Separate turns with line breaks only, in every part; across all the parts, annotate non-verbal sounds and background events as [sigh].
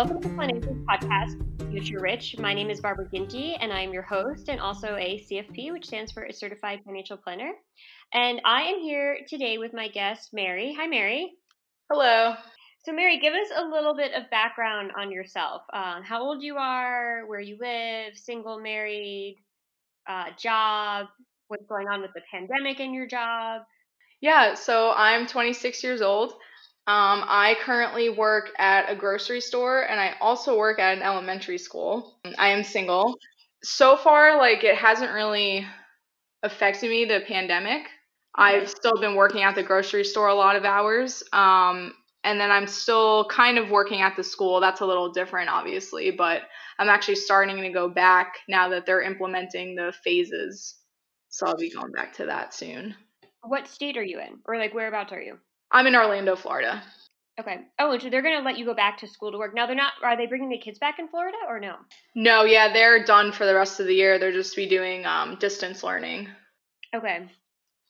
Welcome to the Financial Podcast, Future Rich. My name is Barbara Ginty, and I'm your host and also a CFP, which stands for a Certified Financial Planner. And I am here today with my guest, Mary. Hi, Mary.
Hello.
So, Mary, give us a little bit of background on yourself. Um, how old you are, where you live, single, married, uh, job, what's going on with the pandemic in your job.
Yeah, so I'm 26 years old. Um, I currently work at a grocery store and I also work at an elementary school. I am single. So far, like, it hasn't really affected me, the pandemic. I've still been working at the grocery store a lot of hours. Um, and then I'm still kind of working at the school. That's a little different, obviously, but I'm actually starting to go back now that they're implementing the phases. So I'll be going back to that soon.
What state are you in? Or, like, whereabouts are you?
I'm in Orlando, Florida.
Okay. Oh, so they're going to let you go back to school to work. Now, they're not, are they bringing the kids back in Florida or no?
No, yeah, they're done for the rest of the year. They're just be doing um, distance learning.
Okay.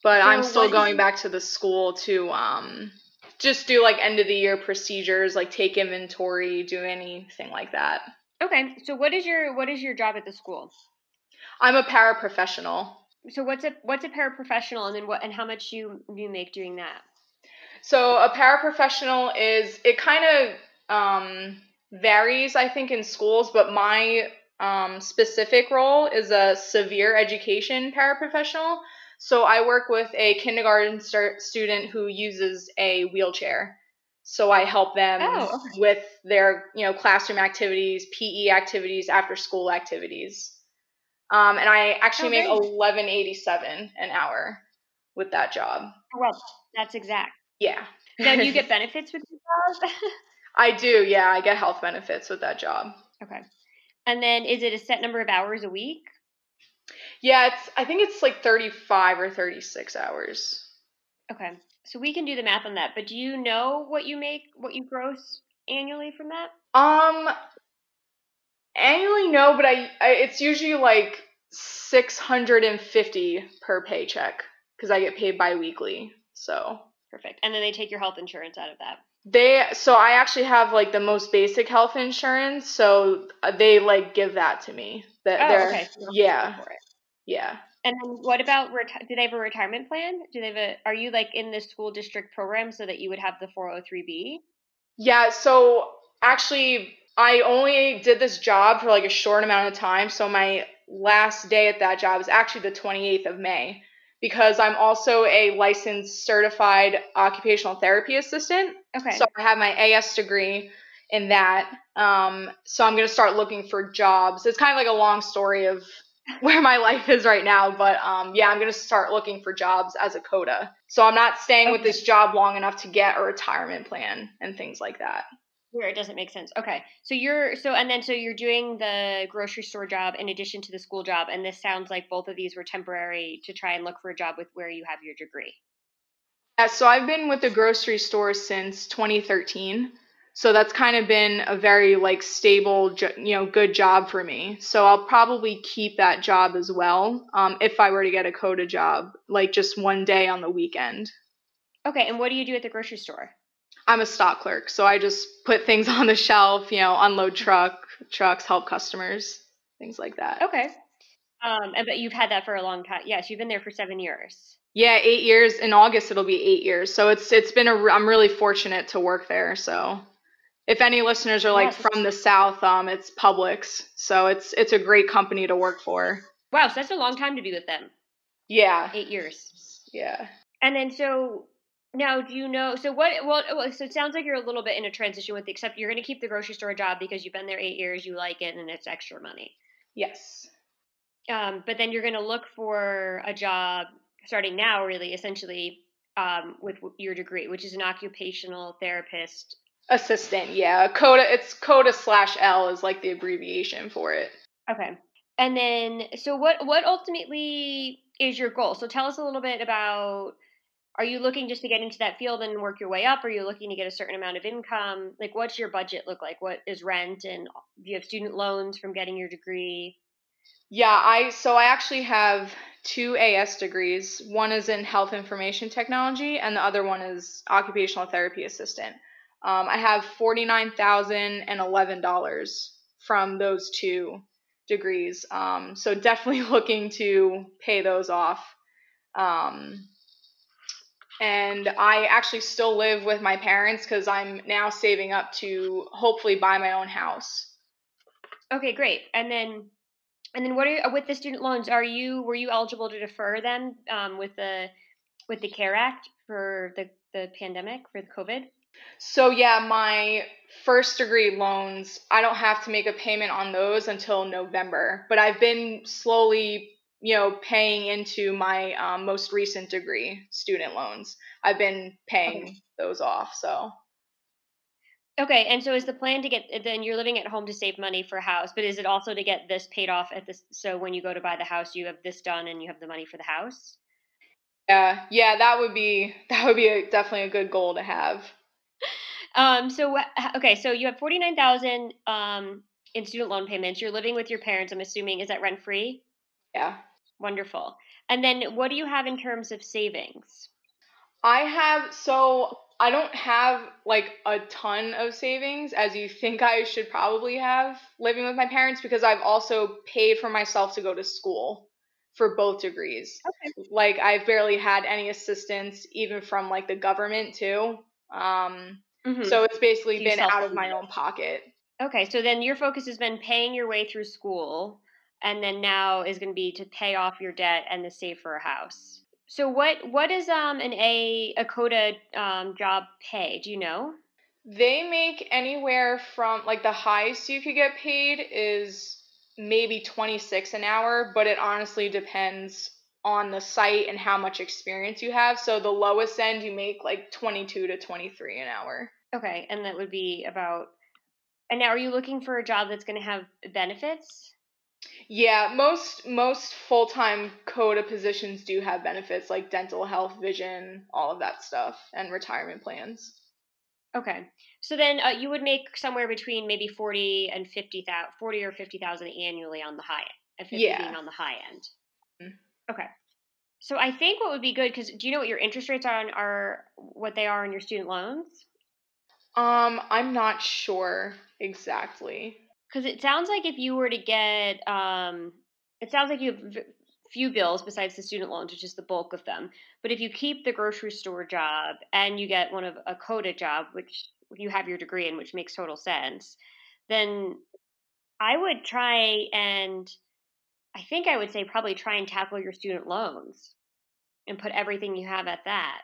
But
So
I'm still going back to the school to um, just do like end of the year procedures, like take inventory, do anything like that.
Okay. So, what is your what is your job at the school?
I'm a paraprofessional.
So, what's a what's a paraprofessional, and then what and how much you you make doing that?
So a paraprofessional is it kind of um, varies, I think, in schools, but my um, specific role is a severe education paraprofessional. So I work with a kindergarten student who uses a wheelchair. So I help them
Oh, okay.
with their, you know, classroom activities, PE activities, after school activities. Um, and I actually
Oh,
make eleven eighty seven an hour with that job.
Well, that's exact.
Yeah.
Now, do you get [laughs] benefits with your job? [laughs]
I do, yeah. I get health benefits with that job.
okay. And then, is it a set number of hours a week?
Yeah, it's I think it's like 35 or 36 hours.
Okay. So we can do the math on that. But do you know what you make, what you gross annually from that?
Um annually no, but I, I it's usually like 650 per paycheck cuz I get paid bi-weekly. So,
Perfect. And then they take your health insurance out of that.
they so I actually have like the most basic health insurance, so uh, they like give that to me. That
Oh,
they're
okay. So you don't have to
yeah.
pay for it.
Yeah.
And then what about reti- do they have a retirement plan? Do they have a are you like in the school district program so that you would have the 403b?
Yeah, so actually, I only did this job for like a short amount of time. So my last day at that job is actually the 28th of May because I'm also a licensed certified occupational therapy assistant.
Okay.
So I have my AS degree in that. Um, so I'm going to start looking for jobs. It's kind of like a long story of [laughs] where my life is right now, but um, yeah, I'm going to start looking for jobs as a COTA. So I'm not staying with this job long enough to get a retirement plan and things like that.
Where it doesn't make sense. Okay. So you're so and then so you're doing the grocery store job in addition to the school job and this sounds like both of these were temporary to try and look for a job with where you have your degree.
Yeah, so I've been with the grocery store since 2013. So that's kind of been a very like stable, you know, good job for me. So I'll probably keep that job as well um, if I were to get a COTA job, like just one day on the weekend.
Okay, and what do you do at the grocery store?
I'm a stock clerk, so I just put things [laughs] on the shelf, you know, unload truck trucks, help customers, things like that.
Okay. Um, and but you've had that for a long time. Yes, you've been there for seven years.
Yeah, eight years. In August, it'll be eight years. So it's it's been a. I'm really fortunate to work there. So, if any listeners are like yes. from the South, um, it's Publix. So it's it's a great company to work for.
Wow, so that's a long time to be with them.
Yeah.
Eight years.
Yeah.
And then so now, do you know? So what? Well, so it sounds like you're a little bit in a transition with, the, except you're going to keep the grocery store job because you've been there eight years, you like it, and it's extra money.
Yes.
Um, but then you're going to look for a job starting now, really, essentially, um, with your degree, which is an occupational therapist
assistant. Yeah, COTA. It's COTA slash L is like the abbreviation for it.
Okay. And then, so what? What ultimately is your goal? So tell us a little bit about are you looking just to get into that field and work your way up? Are you looking to get a certain amount of income? Like, what's your budget look like? What is rent? And do you have student loans from getting your degree?
Yeah, I so I actually have two AS degrees. One is in health information technology, and the other one is occupational therapy assistant. Um, I have forty nine thousand and eleven dollars from those two degrees. Um, so definitely [laughs] looking to pay those off. Um, and I actually still live with my parents because I'm now saving up to hopefully buy my own house.
Okay, great. And then, and then, what are you, with the student loans? Are you were you eligible to defer them um, with the with the CARE Act for the the pandemic for the COVID?
So yeah, my first degree loans, I don't have to make a payment on those until November, but I've been slowly you know, paying into my um, most recent degree student loans. I've been paying okay. those off. So.
Okay, and so is the plan to get then you're living at home to save money for a house, but is it also to get this paid off at this? So when you go to buy the house, you have this done and you have the money for the house.
Yeah, yeah, that would be [laughs] that would be a, definitely a good goal to have.
Um. So okay, so you have forty nine thousand um in student loan payments. You're living with your parents. I'm assuming is that rent free?
Yeah.
Wonderful. And then what do you have in terms of savings?
I have so I don't have like a ton of savings as you think I should probably have living with my parents because I've also paid for myself to go to school for both degrees. Okay. Like I've barely had any assistance even from like the government too. Um mm-hmm. so it's basically been out of my own pocket.
Okay, so then your focus has been paying your way through school and then now is going to be to pay off your debt and to save for a house. So what what is um an a a COTA um, job pay? Do you know?
They make anywhere from like the highest you could get paid is maybe 26 an hour, but it honestly depends on the site and how much experience you have. So the lowest end you make like 22 to 23 an hour.
Okay, and that would be about and now are you looking for a job that's going to have benefits?
Yeah, most most full-time COTA positions do have benefits like dental health, vision, all of that stuff, and retirement plans.
Okay. So then uh, you would make somewhere between maybe 40 and 50,000 40 or 50,000 annually on the high end, 50 yeah. being on the high end. Mm-hmm. Okay. So I think what would be good cuz do you know what your interest rates are on are what they are on your student loans?
Um, I'm not sure exactly
because it sounds like if you were to get um, it sounds like you have few bills besides the student loans which is the bulk of them but if you keep the grocery store job and you get one of a COTA job which you have your degree in which makes total sense then i would try and i think i would say probably try and tackle your student loans and put everything you have at that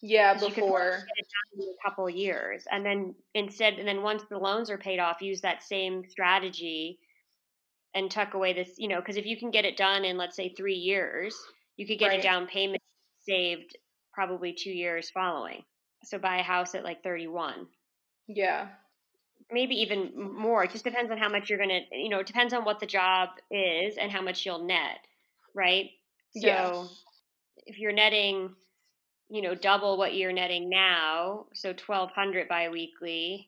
yeah, before
in a couple years, and then instead, and then once the loans are paid off, use that same strategy and tuck away this. You know, because if you can get it done in let's say three years, you could get right. a down payment saved probably two years following. So buy a house at like thirty one.
Yeah.
maybe even more. It just depends on how much you're to, you know, it depends on what the job is and how much you'll net, right? So
Yeah.
if you're netting, you know, double what you're netting now, so 1200 biweekly,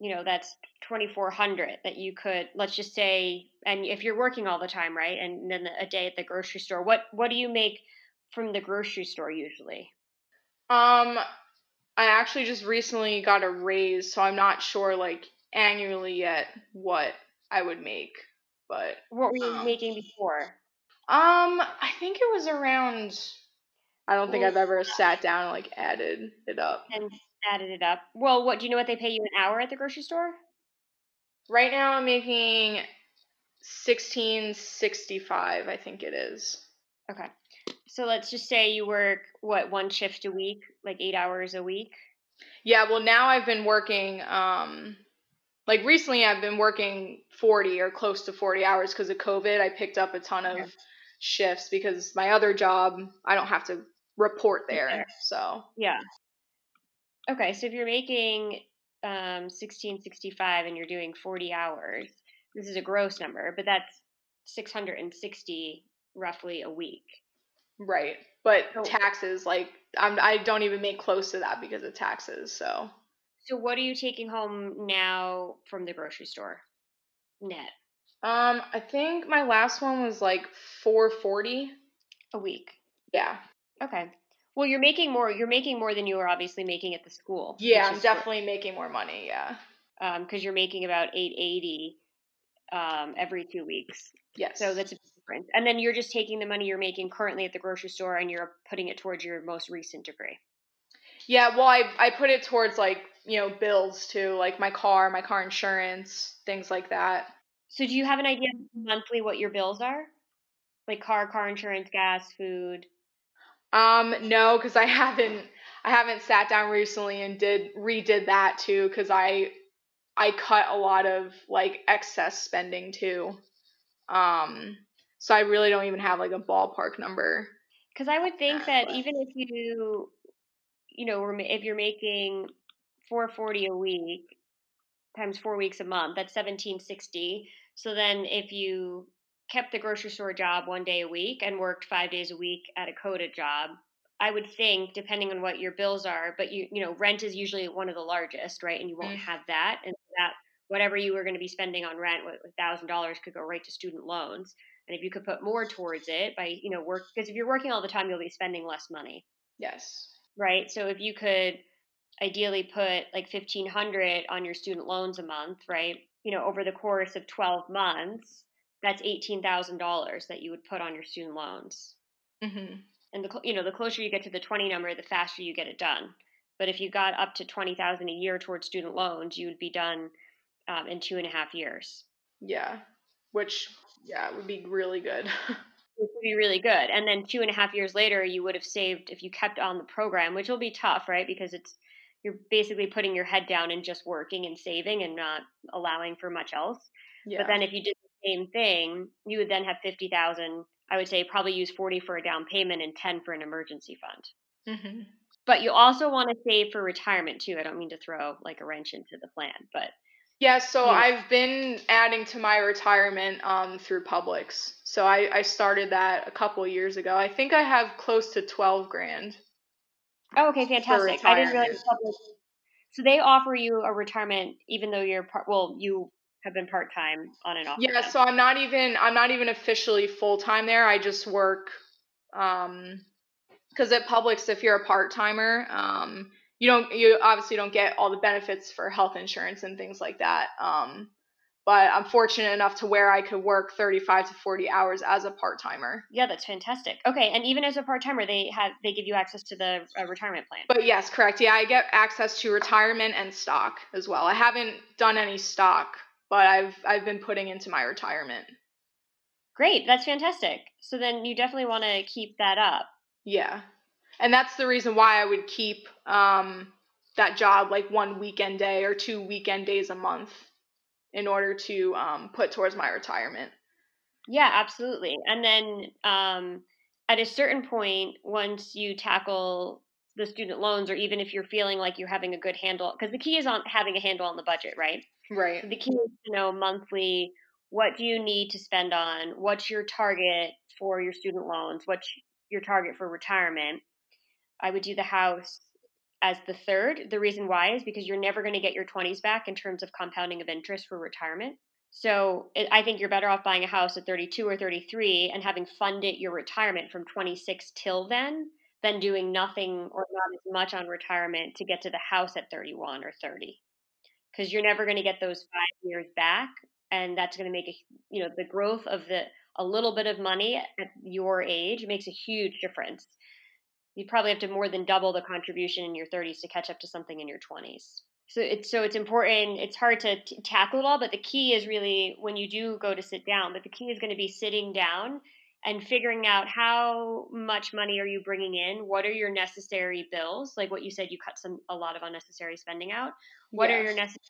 you know, that's 2400 that you could let's just say and if you're working all the time, right? And then a day at the grocery store, what what do you make from the grocery store usually?
Um, I actually just recently got a raise, so I'm not sure like annually yet what I would make. But
What were you
um,
making before?
um, I think it was around. I don't think I've ever sat down and like added it up.
and added it up. Well, what do you know what they pay you an hour at the grocery store?
Right now, I'm making sixteen sixty five. I think it is.
Okay. So let's just say you work what one shift a week, like 8 hours a week.
Yeah. Well, now I've been working. Um, like recently, I've been working forty or close to forty hours because of COVID. I picked up a ton of
Okay.
shifts because my other job, I don't have to report there.
there.
So
Yeah. Okay, so if you're making um 1665 and you're doing 40 hours, this is a gross number, but that's 660 roughly a week.
right, but
So
taxes like I'm I don't even make close to that because of taxes. So
so what are you taking home now from the grocery store? Net
um, I think my last one was like four forty.
a week.
Yeah.
Okay. Well, you're making more. You're making more than you were obviously making at the school.
Yeah, I'm
is great.
definitely making more money. Yeah.
um, because you're making about 880 um, every two weeks.
Yes.
So that's a difference. And then you're just taking the money you're making currently at the grocery store and you're putting it towards your most recent degree.
Yeah, well, I I put it towards like you know bills too, like my car, my car insurance, things like that.
So do you have an idea monthly what your bills are? Like car, car insurance, gas, food.
Um, no, because I [laughs] haven't I haven't sat down recently and did redid that too, because I I cut a lot of like excess spending too. Um, so I really don't even have like a ballpark number.
Because I would think
that, but
even if you, you know, if you're making 440 a week times four weeks a month, that's 1760. So then if you kept the grocery store job one day a week and worked five days a week at a COTA job, I would think, depending on what your bills are, but you you know, rent is usually one of the largest, right? And you won't
Mm.
have that, and that whatever you were going to be spending on rent, a thousand dollars could go right to student loans. And if you could put more towards it by you know work, because if you're working all the time, you'll be spending less money,
yes.
right? So if you could ideally put like fifteen hundred on your student loans a month, right? You know, over the course of twelve months, that's eighteen thousand dollars that you would put on your student loans.
Hmm
and the you know the closer you get to the 20 number the faster you get it done. But if you got up to 20000 a year towards student loans you would be done um, in two and a half years.
Yeah. Which yeah would be really good. [laughs]
which would be really good. And then two and a half years later you would have saved if you kept on the program which will be tough right? Because it's you're basically putting your head down and just working and saving and not allowing for much else.
Yeah.
but then if you same thing you would then have 50000 i would say probably use 40 for a down payment and 10 for an emergency fund
hmm
But you also want to save for retirement too. I don't mean to throw like a wrench into the plan, but
Yeah, so
know,
I've been adding to my retirement um, through Publix. So I, I started that a couple years ago. I think I have close to 12 grand
oh, okay, fantastic. I didn't realize Publix. So they offer you a retirement even though you're part. Well, you have been part time on and off
Yeah, so I'm not even I'm not even officially full time there. I just work um because at Publix if you're a part-timer, um you don't you obviously don't get all the benefits for health insurance and things like that. Um but I'm fortunate enough to where I could work 35 to 40 hours as a part-timer.
Yeah, that's fantastic. Okay, and even as a part timer, they have they give you access to the uh, retirement plan.
But yes, correct. Yeah, I get access to retirement and stock as well. I haven't done any stock, but I've I've been putting into my retirement.
Great, that's fantastic. So then you definitely want to keep that up.
Yeah. And that's the reason why I would keep um that job like one weekend day or two weekend days a month in order to um put towards my retirement.
Yeah, absolutely. And then um, at a certain point, once you tackle the student loans, or even if you're feeling like you're having a good handle, because the key is on having a handle on the budget, right?
Right.
So the key is to know monthly what do you need to spend on? What's your target for your student loans? What's your target for retirement? I would do the house as the third. The reason why is because you're never going to get your 20s back in terms of compounding of interest for retirement. So I think you're better off buying a house at 32 or 33 and having funded your retirement from 26 till then than doing nothing or not as much on retirement to get to the house at 31 or 30 because you're never going to get those five years back and that's going to make a you know the growth of the a little bit of money at your age makes a huge difference. You probably have to more than double the contribution in your 30s to catch up to something in your 20s so it's so it's important it's hard to t- tackle it all but the key is really when you do go to sit down but the key is going to be sitting down and figuring out how much money are you bringing in what are your necessary bills like what you said you cut some a lot of unnecessary spending out what yes. are your necessary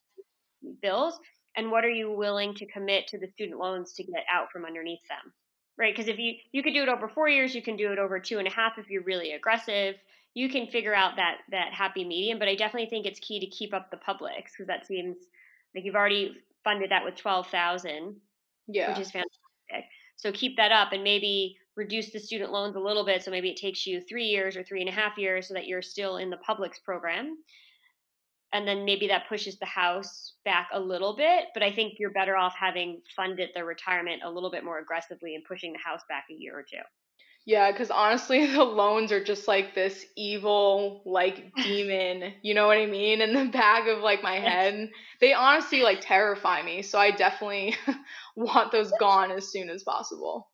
bills and what are you willing to commit to the student loans to get out from underneath them right? Because if you you could do it over four years you can do it over two and a half if you're really aggressive. You can figure out that that happy medium but i definitely think it's key to keep up the Publix because that seems like you've already funded that with 12000 yeah which is fantastic so keep that up and maybe reduce the student loans a little bit so maybe it takes you three years or three and a half years so that you're still in the Publix program. And then maybe that pushes the house back a little bit but i think you're better off having funded the retirement a little bit more aggressively and pushing the house back a year or two
yeah because honestly [laughs] the loans are just like this evil like [laughs] demon you know what i mean in the back of like my head they honestly like terrify me so i definitely [laughs] want those gone as soon as possible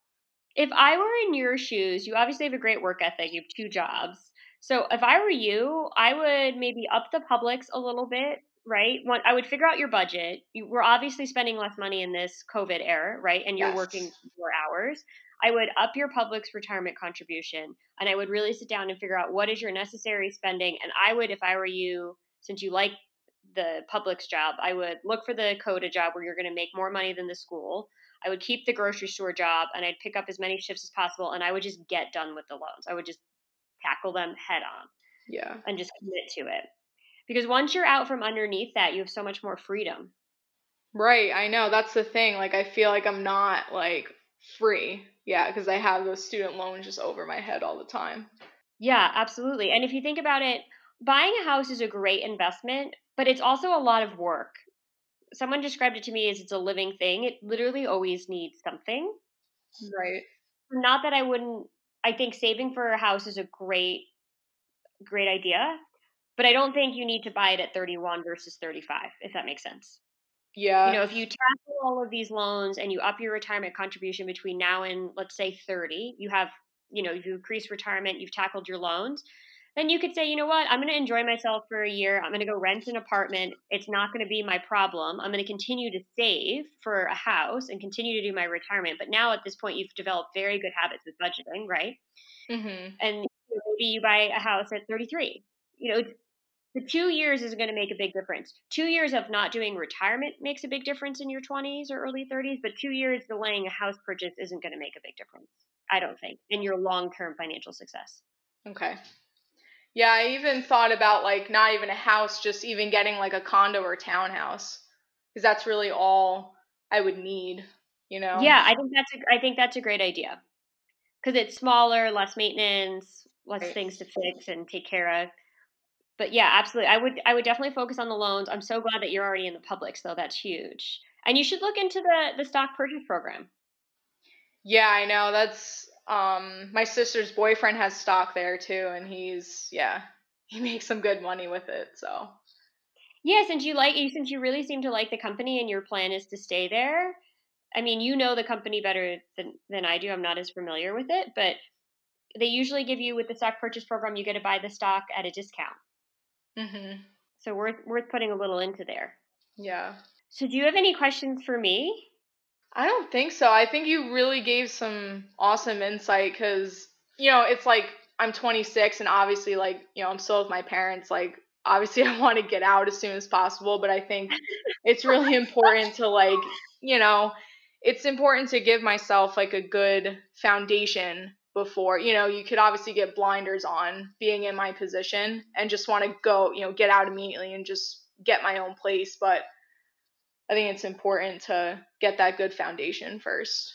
if i were in your shoes you obviously have a great work ethic you have two jobs so if I were you, I would maybe up the Publix a little bit, right? One, I would figure out your budget. You, we're obviously spending less money in this COVID era, right? And you're yes. working more hours. I would up your Publix retirement contribution and I would really sit down and figure out what is your necessary spending. And I would, if I were you, since you like the Publix job, I would look for the COTA job where you're going to make more money than the school. I would keep the grocery store job and I'd pick up as many shifts as possible and I would just get done with the loans. I would just tackle them head on.
Yeah.
And just commit to it. Because once you're out from underneath that, you have so much more freedom.
Right. I know. That's the thing. Like, I feel like I'm not like free. Yeah. Because I have those student loans just over my head all the time.
Yeah, absolutely. And if you think about it, buying a house is a great investment, but it's also a lot of work. Someone described it to me as it's a living thing. It literally always needs something.
Right.
Not that I wouldn't I think saving for a house is a great, great idea, but I don't think you need to buy it at 31 versus 35, if that makes sense.
Yeah.
You know, if you tackle all of these loans and you up your retirement contribution between now and let's say 30, you have, you know, you increase retirement, you've tackled your loans, then you could say, you know what, I'm going to enjoy myself for a year. I'm going to go rent an apartment. It's not going to be my problem. I'm going to continue to save for a house and continue to do my retirement. But now at this point, you've developed very good habits with budgeting, right? Mm-hmm. And maybe you buy a house at 33. You know, the two years is going to make a big difference. Two years of not doing retirement makes a big difference in your 20s or early 30s, but two years delaying a house purchase isn't going to make a big difference, I don't think, in your long term financial success.
Okay. Yeah, I even thought about like not even a house, just even getting like a condo or townhouse because that's really all I would need, you know.
Yeah, I think that's a I think that's a great idea. Cuz it's smaller, less maintenance, less right. things to fix and take care of. But yeah, absolutely. I would I would definitely focus on the loans. I'm so glad that you're already in the Publix, though. That's huge. And you should look into the the stock purchase program.
Yeah, I know. That's um, my sister's boyfriend has stock there too, and he's yeah, [laughs] he makes some good money with it. So
yeah, since you like you since you really seem to like the company and your plan is to stay there. I mean, you know the company better than than I do. I'm not as familiar with it, but they usually give you with the stock purchase program, you get to buy the stock at a discount. Mm-hmm. So worth worth putting a little into there.
Yeah.
So do you have any questions for me?
I don't think so. I think you really gave some awesome insight because, you know, it's like I'm 26 and obviously, like, you know, I'm still with my parents. Like, obviously, [laughs] I want to get out as soon as possible, but I think it's really important to, like, you know, it's important to give myself like a good foundation before, you know, you could obviously get blinders on being in my position and just want to go, you know, get out immediately and just get my own place. But I think it's important to get that good foundation first.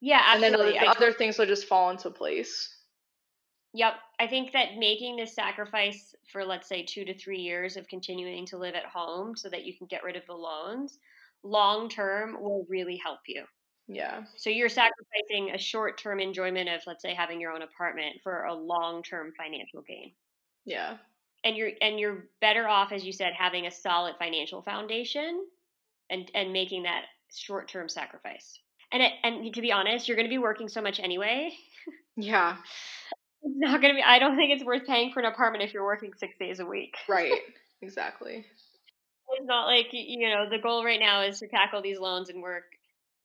Yeah, absolutely.
And then the, the other things will just fall into place.
Yep. I think that making this sacrifice for, let's say, two to three years of continuing to live at home so that you can get rid of the loans long term will really help you.
Yeah.
So you're sacrificing a short term enjoyment of, let's say, having your own apartment for a long term financial gain.
Yeah.
And you're and you're better off, as you said, having a solid financial foundation and and making that short term sacrifice. And it, and to be honest, you're going to be working so much anyway.
Yeah. [laughs]
It's not going to be. I don't think it's worth paying for an apartment if you're working six days a week.
Right. [laughs] Exactly.
it's not like you know the goal right now is to tackle these loans and work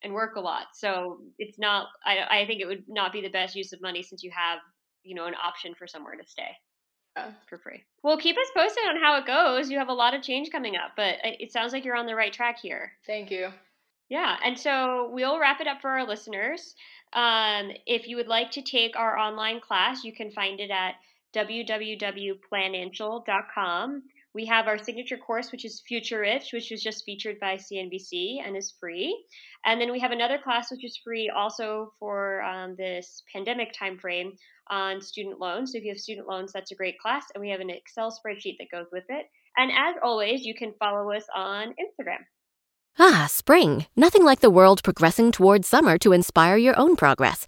and work a lot. So it's not. I I think it would not be the best use of money since you have you know an option for somewhere to stay.
Yeah.
For free. Well, keep us posted on how it goes. You have a lot of change coming up, but it sounds like you're on the right track here.
Thank you.
Yeah, and so we'll wrap it up for our listeners. Um, if you would like to take our online class, you can find it at www.planancial.com. We have our signature course, which is Future Rich, which was just featured by CNBC and is free. And then we have another class, which is free also for um, this pandemic timeframe on student loans. So if you have student loans, that's a great class. And we have an Excel spreadsheet that goes with it. And as always, you can follow us on Instagram.
Ah, spring. Nothing like the world progressing towards summer to inspire your own progress.